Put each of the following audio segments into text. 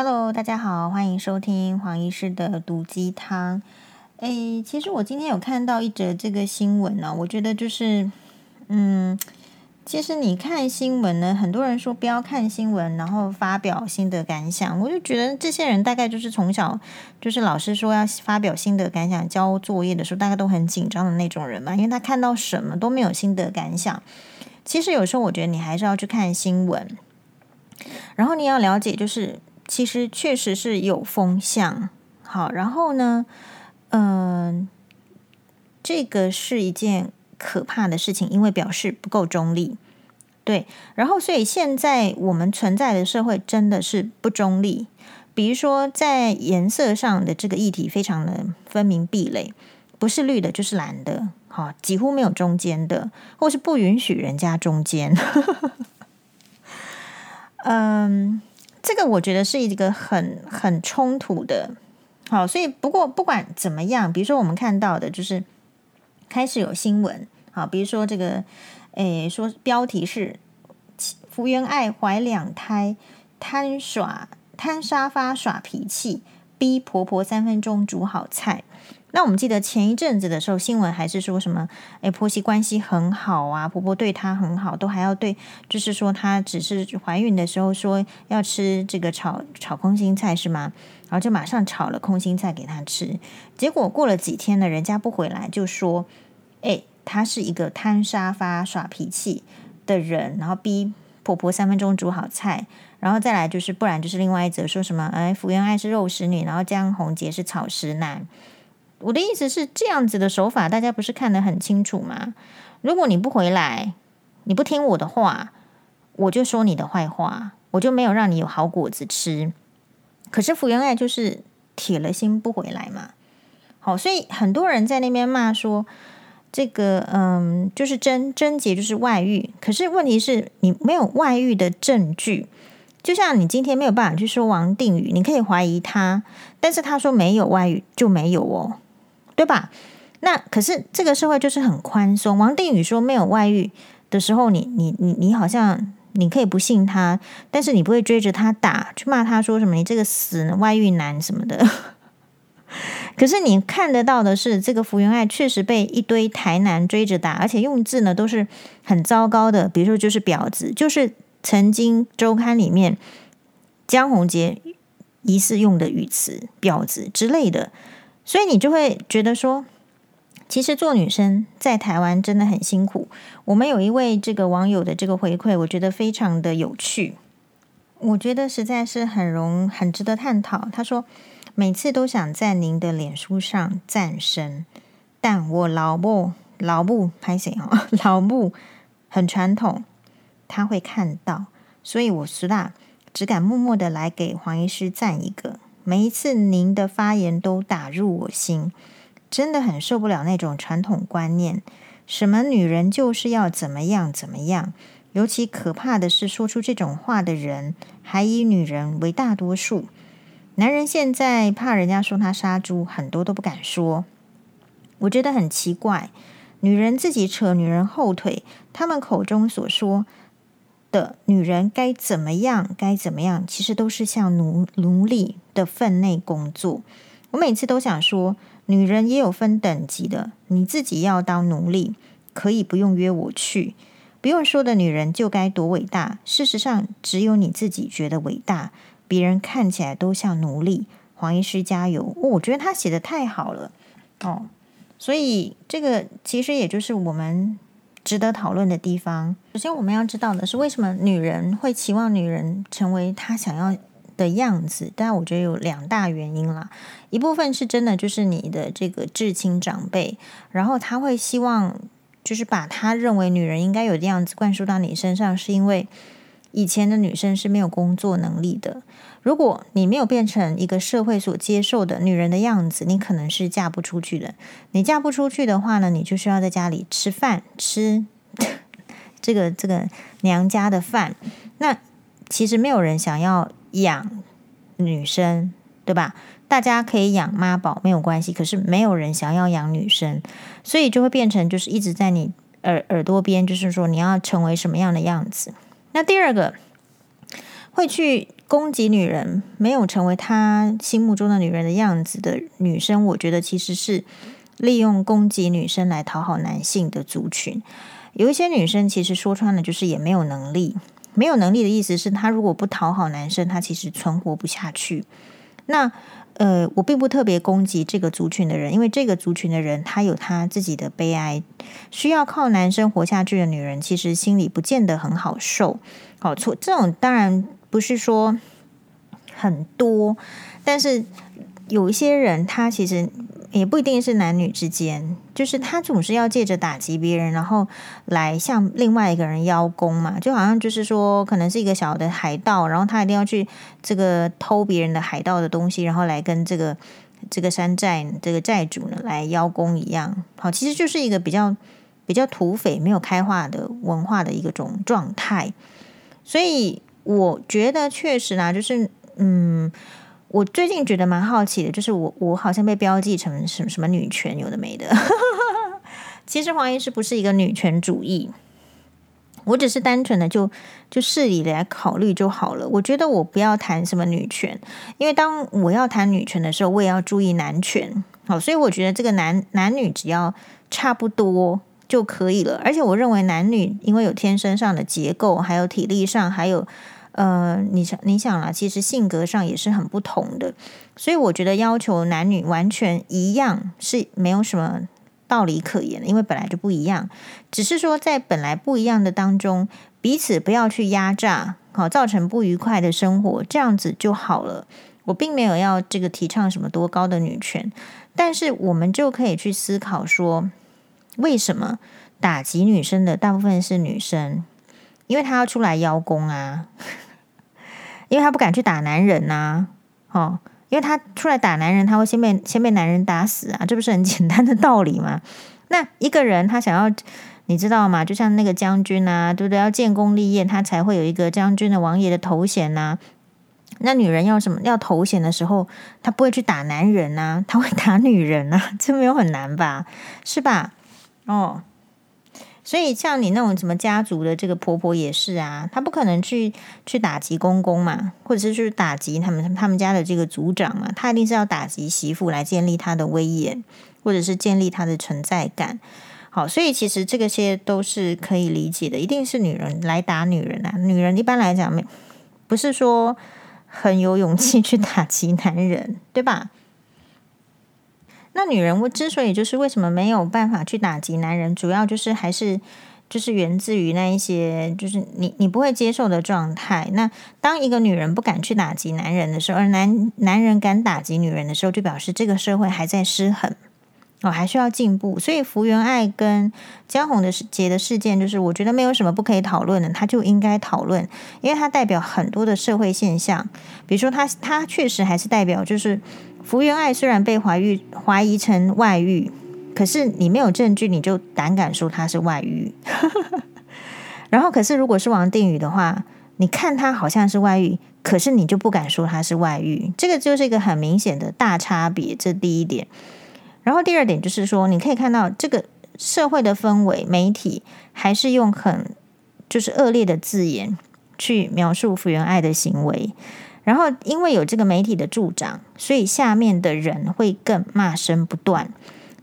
Hello，大家好，欢迎收听黄医师的毒鸡汤。诶，其实我今天有看到一则这个新闻呢，我觉得就是，嗯，其实你看新闻呢，很多人说不要看新闻，然后发表心得感想，我就觉得这些人大概就是从小就是老师说要发表心得感想，交作业的时候大概都很紧张的那种人嘛，因为他看到什么都没有心得感想。其实有时候我觉得你还是要去看新闻，然后你要了解就是。其实确实是有风向，好，然后呢，嗯、呃，这个是一件可怕的事情，因为表示不够中立，对，然后所以现在我们存在的社会真的是不中立，比如说在颜色上的这个议题非常的分明壁垒，不是绿的就是蓝的，好，几乎没有中间的，或是不允许人家中间，嗯。这个我觉得是一个很很冲突的，好，所以不过不管怎么样，比如说我们看到的就是开始有新闻，好，比如说这个，诶，说标题是福原爱怀两胎，贪耍贪沙发耍脾气，逼婆婆三分钟煮好菜。那我们记得前一阵子的时候，新闻还是说什么？诶，婆媳关系很好啊，婆婆对她很好，都还要对，就是说她只是怀孕的时候说要吃这个炒炒空心菜是吗？然后就马上炒了空心菜给她吃。结果过了几天呢，人家不回来就说，诶，她是一个贪沙发耍脾气的人，然后逼婆婆三分钟煮好菜，然后再来就是不然就是另外一则说什么？诶，福原爱是肉食女，然后江宏杰是草食男。我的意思是这样子的手法，大家不是看得很清楚吗？如果你不回来，你不听我的话，我就说你的坏话，我就没有让你有好果子吃。可是福原爱就是铁了心不回来嘛。好，所以很多人在那边骂说这个，嗯，就是贞贞洁就是外遇。可是问题是你没有外遇的证据，就像你今天没有办法去说王定宇，你可以怀疑他，但是他说没有外遇就没有哦。对吧？那可是这个社会就是很宽松。王定宇说没有外遇的时候，你你你你好像你可以不信他，但是你不会追着他打，去骂他说什么你这个死外遇男什么的。可是你看得到的是，这个福原爱确实被一堆台男追着打，而且用字呢都是很糟糕的，比如说就是婊子，就是曾经周刊里面江宏杰疑似用的语词婊子之类的。所以你就会觉得说，其实做女生在台湾真的很辛苦。我们有一位这个网友的这个回馈，我觉得非常的有趣，我觉得实在是很容很值得探讨。他说，每次都想在您的脸书上赞声，但我老母老母拍谁哦？老母很传统，他会看到，所以我实在只敢默默的来给黄医师赞一个。每一次您的发言都打入我心，真的很受不了那种传统观念，什么女人就是要怎么样怎么样。尤其可怕的是，说出这种话的人还以女人为大多数。男人现在怕人家说他杀猪，很多都不敢说。我觉得很奇怪，女人自己扯女人后腿，他们口中所说的女人该怎么样，该怎么样，其实都是像奴奴隶的分内工作。我每次都想说，女人也有分等级的，你自己要当奴隶，可以不用约我去，不用说的女人就该多伟大。事实上，只有你自己觉得伟大，别人看起来都像奴隶。黄医师加油！我觉得他写的太好了哦，所以这个其实也就是我们。值得讨论的地方，首先我们要知道的是，为什么女人会期望女人成为她想要的样子？但我觉得有两大原因啦。一部分是真的，就是你的这个至亲长辈，然后他会希望，就是把他认为女人应该有的样子灌输到你身上，是因为以前的女生是没有工作能力的。如果你没有变成一个社会所接受的女人的样子，你可能是嫁不出去的。你嫁不出去的话呢，你就需要在家里吃饭，吃 这个这个娘家的饭。那其实没有人想要养女生，对吧？大家可以养妈宝没有关系，可是没有人想要养女生，所以就会变成就是一直在你耳耳朵边，就是说你要成为什么样的样子。那第二个。会去攻击女人，没有成为他心目中的女人的样子的女生，我觉得其实是利用攻击女生来讨好男性的族群。有一些女生其实说穿了就是也没有能力，没有能力的意思是她如果不讨好男生，她其实存活不下去。那呃，我并不特别攻击这个族群的人，因为这个族群的人他有他自己的悲哀，需要靠男生活下去的女人，其实心里不见得很好受。好，错，这种当然不是说很多，但是有一些人他其实。也不一定是男女之间，就是他总是要借着打击别人，然后来向另外一个人邀功嘛，就好像就是说，可能是一个小的海盗，然后他一定要去这个偷别人的海盗的东西，然后来跟这个这个山寨这个寨主呢来邀功一样。好，其实就是一个比较比较土匪、没有开化的文化的一个种状态。所以我觉得确实啦，就是嗯。我最近觉得蛮好奇的，就是我我好像被标记成什么什么女权，有的没的。其实黄医师不是一个女权主义，我只是单纯的就就事理来考虑就好了。我觉得我不要谈什么女权，因为当我要谈女权的时候，我也要注意男权。好，所以我觉得这个男男女只要差不多就可以了。而且我认为男女因为有天生上的结构，还有体力上，还有。呃，你想，你想啦，其实性格上也是很不同的，所以我觉得要求男女完全一样是没有什么道理可言的，因为本来就不一样。只是说在本来不一样的当中，彼此不要去压榨，好，造成不愉快的生活，这样子就好了。我并没有要这个提倡什么多高的女权，但是我们就可以去思考说，为什么打击女生的大部分是女生？因为她要出来邀功啊。因为他不敢去打男人呐、哦，因为他出来打男人，他会先被先被男人打死啊，这不是很简单的道理吗？那一个人他想要，你知道吗？就像那个将军啊，对不对？要建功立业，他才会有一个将军的王爷的头衔呐、那女人要什么？要头衔的时候，他不会去打男人呐、啊，他会打女人啊，这没有很难吧？是吧？哦。所以，像你那种什么家族的这个婆婆也是啊，她不可能去去打击公公嘛，或者是去打击他们他们家的这个族长嘛，她一定是要打击媳妇来建立她的威严，或者是建立她的存在感。好，所以其实这个些都是可以理解的，一定是女人来打女人啊，女人一般来讲没不是说很有勇气去打击男人，对吧？那女人我之所以就是为什么没有办法去打击男人，主要就是还是就是源自于那一些就是你你不会接受的状态。那当一个女人不敢去打击男人的时候，而男男人敢打击女人的时候，就表示这个社会还在失衡，哦，还需要进步。所以福原爱跟江宏的杰的事件，就是我觉得没有什么不可以讨论的，他就应该讨论，因为它代表很多的社会现象，比如说他他确实还是代表就是。福原爱虽然被怀疑怀疑成外遇，可是你没有证据，你就胆敢说他是外遇。然后，可是如果是王定宇的话，你看他好像是外遇，可是你就不敢说他是外遇，这个就是一个很明显的大差别。这第一点。然后第二点就是说，你可以看到这个社会的氛围，媒体还是用很就是恶劣的字眼去描述福原爱的行为。然后，因为有这个媒体的助长，所以下面的人会更骂声不断。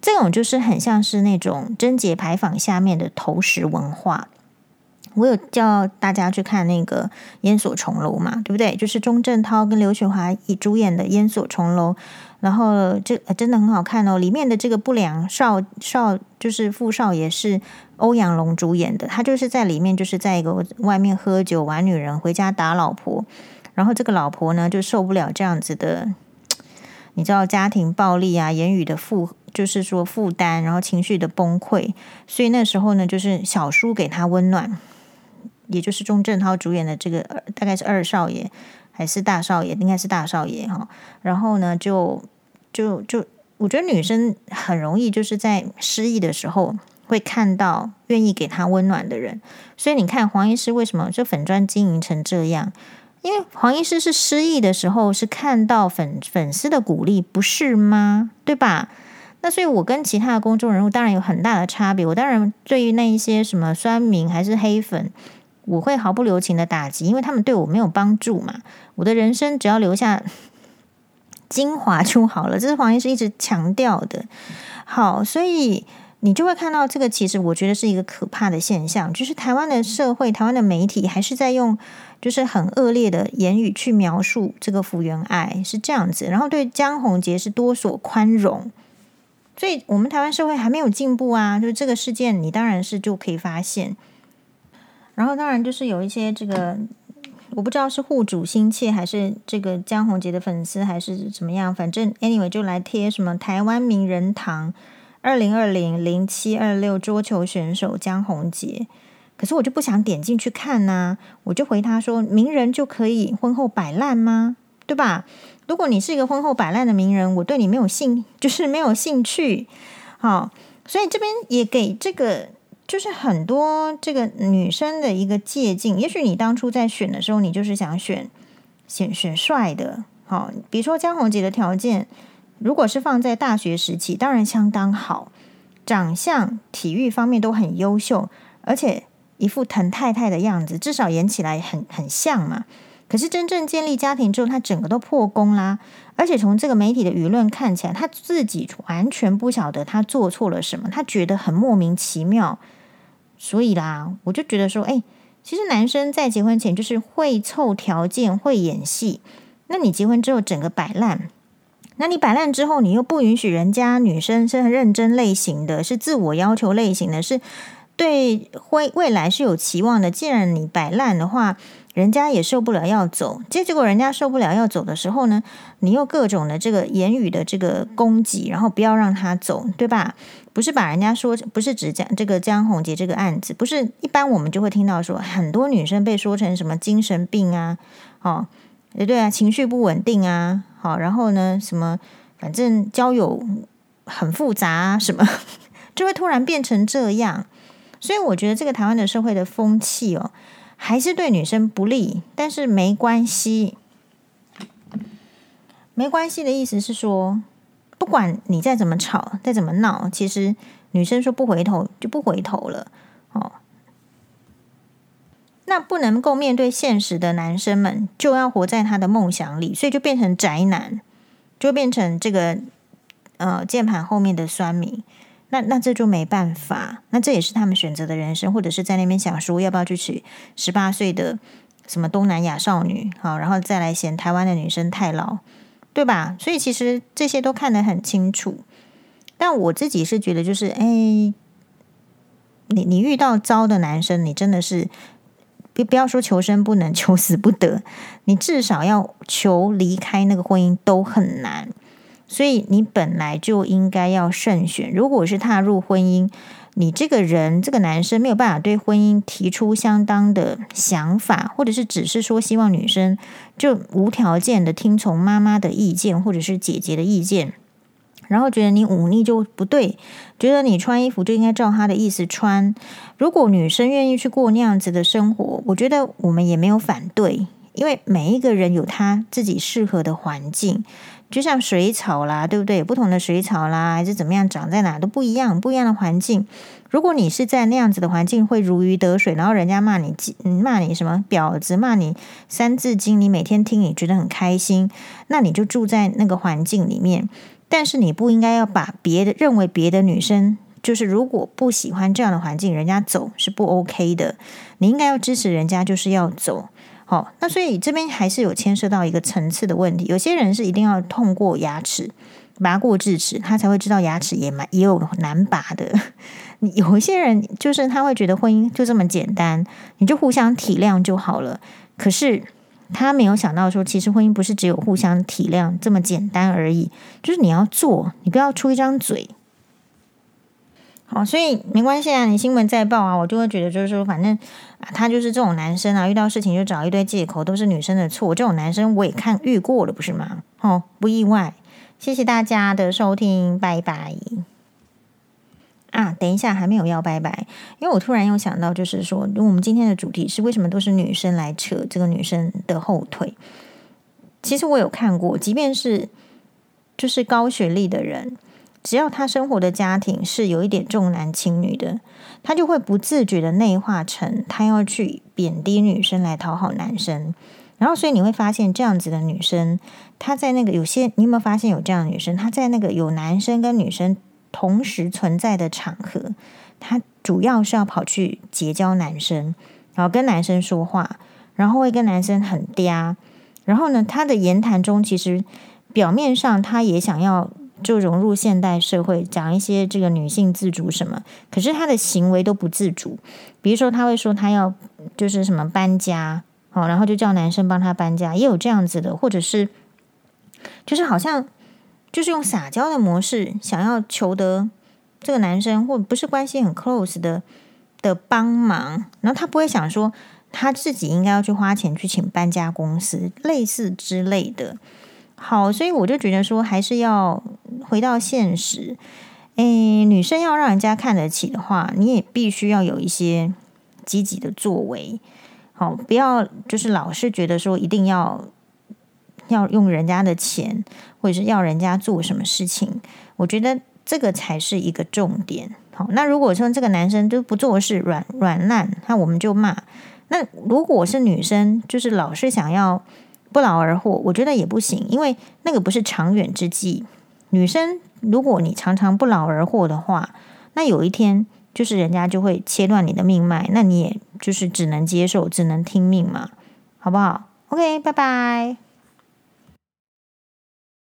这种就是很像是那种贞节牌坊下面的投石文化。我有叫大家去看那个《烟锁重楼》嘛，对不对？就是钟镇涛跟刘雪华一主演的《烟锁重楼》，然后这真的很好看哦。里面的这个不良少少就是富少爷是欧阳龙主演的，他就是在里面就是在一个外面喝酒玩女人，回家打老婆。然后这个老婆呢，就受不了这样子的，你知道家庭暴力啊，言语的负，就是说负担，然后情绪的崩溃。所以那时候呢，就是小叔给他温暖，也就是钟镇涛主演的这个，大概是二少爷还是大少爷，应该是大少爷哈。然后呢，就就就，我觉得女生很容易就是在失意的时候会看到愿意给她温暖的人。所以你看黄医师为什么这粉砖经营成这样？因为黄医师是失忆的时候，是看到粉粉丝的鼓励，不是吗？对吧？那所以，我跟其他的公众人物当然有很大的差别。我当然对于那一些什么酸民还是黑粉，我会毫不留情的打击，因为他们对我没有帮助嘛。我的人生只要留下精华就好了，这是黄医师一直强调的。好，所以你就会看到这个，其实我觉得是一个可怕的现象，就是台湾的社会、台湾的媒体还是在用就是很恶劣的言语去描述这个福原爱是这样子，然后对江宏杰是多所宽容。所以我们台湾社会还没有进步啊，就是这个事件，你当然是就可以发现。然后当然就是有一些这个，我不知道是护主心切还是这个江宏杰的粉丝还是怎么样，反正 anyway 就来贴什么台湾名人堂二零二零零七二六桌球选手江宏杰，可是我就不想点进去看呐、我就回他说，名人就可以婚后摆烂吗？对吧？如果你是一个婚后摆烂的名人，我对你没有兴，就是没有兴趣。好，所以这边也给这个。就是很多这个女生的一个借镜，也许你当初在选的时候，你就是想选选选帅的，好，比如说江宏杰的条件，如果是放在大学时期，当然相当好，长相、体育方面都很优秀，而且一副疼太太的样子，至少演起来很很像嘛。可是真正建立家庭之后，他整个都破功啦，而且从这个媒体的舆论看起来，他自己完全不晓得他做错了什么，他觉得很莫名其妙。所以啦，我就觉得说，哎，其实男生在结婚前就是会凑条件、会演戏。那你结婚之后整个摆烂，那你摆烂之后，你又不允许人家女生是很认真类型的，是自我要求类型的，是对未未来是有期望的。既然你摆烂的话，人家也受不了要走，结果人家受不了要走的时候呢，你又各种的这个言语的这个攻击，然后不要让他走，对吧？不是把人家说，不是指讲这个江宏杰这个案子，不是一般我们就会听到说很多女生被说成什么精神病啊，哦，也对啊，情绪不稳定啊，好，然后呢，什么反正交友很复杂啊，什么 就会突然变成这样，所以我觉得这个台湾的社会的风气哦。还是对女生不利，但是没关系，没关系的意思是说，不管你再怎么吵，再怎么闹，其实女生说不回头就不回头了哦。那不能够面对现实的男生们，就要活在他的梦想里，所以就变成宅男，就变成这个呃键盘后面的酸民。那那这就没办法，那这也是他们选择的人生，或者是在那边想说要不要去娶十八岁的什么东南亚少女，好，然后再来嫌台湾的女生太老，对吧？所以其实这些都看得很清楚。但我自己是觉得，就是哎，你你遇到糟的男生，你真的是不不要说求生不能，求死不得，你至少要求离开那个婚姻都很难。所以你本来就应该要慎选。如果是踏入婚姻，你这个人这个男生没有办法对婚姻提出相当的想法，或者是只是说希望女生就无条件的听从妈妈的意见，或者是姐姐的意见，然后觉得你忤逆就不对，觉得你穿衣服就应该照他的意思穿。如果女生愿意去过那样子的生活，我觉得我们也没有反对，因为每一个人有他自己适合的环境。就像水草啦，对不对？不同的水草啦，还是怎么样，长在哪都不一样，不一样的环境。如果你是在那样子的环境，会如鱼得水，然后人家骂你，骂你什么婊子，骂你三字经，你每天听，你觉得很开心，那你就住在那个环境里面。但是你不应该要把别的认为别的女生，就是如果不喜欢这样的环境，人家走是不 OK 的。你应该要支持人家，就是要走。好，那所以这边还是有牵涉到一个层次的问题。有些人是一定要痛过牙齿，拔过智齿，他才会知道牙齿也蛮也有难拔的。有一些人就是他会觉得婚姻就这么简单，你就互相体谅就好了。可是他没有想到说，其实婚姻不是只有互相体谅这么简单而已，就是你要做，你不要出一张嘴。好，所以没关系啊，你新闻再报啊，我就会觉得就是说，反正啊，他就是这种男生啊，遇到事情就找一堆借口，都是女生的错。这种男生我也看遇过了，不是吗？哦，不意外。谢谢大家的收听，拜拜。啊，等一下，还没有要拜拜，因为我突然又想到，就是说，我们今天的主题是为什么都是女生来扯这个女生的后腿？其实我有看过，即便是就是高学历的人。只要他生活的家庭是有一点重男轻女的，他就会不自觉的内化成他要去贬低女生来讨好男生。然后，所以你会发现这样子的女生，她在那个有些，你有没有发现有这样的女生？她在那个有男生跟女生同时存在的场合，她主要是要跑去结交男生，然后跟男生说话，然后会跟男生很嗲。然后呢，她的言谈中其实表面上她也想要。就融入现代社会，讲一些这个女性自主什么，可是她的行为都不自主。比如说，她会说她要就是什么搬家，哦，然后就叫男生帮她搬家，也有这样子的，或者是就是好像就是用撒娇的模式，想要求得这个男生或不是关系很 close 的的帮忙，然后她不会想说她自己应该要去花钱去请搬家公司，类似之类的。好，所以我就觉得说，还是要回到现实。诶，女生要让人家看得起的话，你也必须要有一些积极的作为。好，不要就是老是觉得说一定要要用人家的钱，或者是要人家做什么事情。我觉得这个才是一个重点。好，那如果说这个男生都不做事，软软烂，那我们就骂。那如果是女生，就是老是想要。不劳而获，我觉得也不行，因为那个不是长远之计。女生，如果你常常不劳而获的话，那有一天就是人家就会切断你的命脉，那你也就是只能接受，只能听命嘛，好不好？OK，拜拜。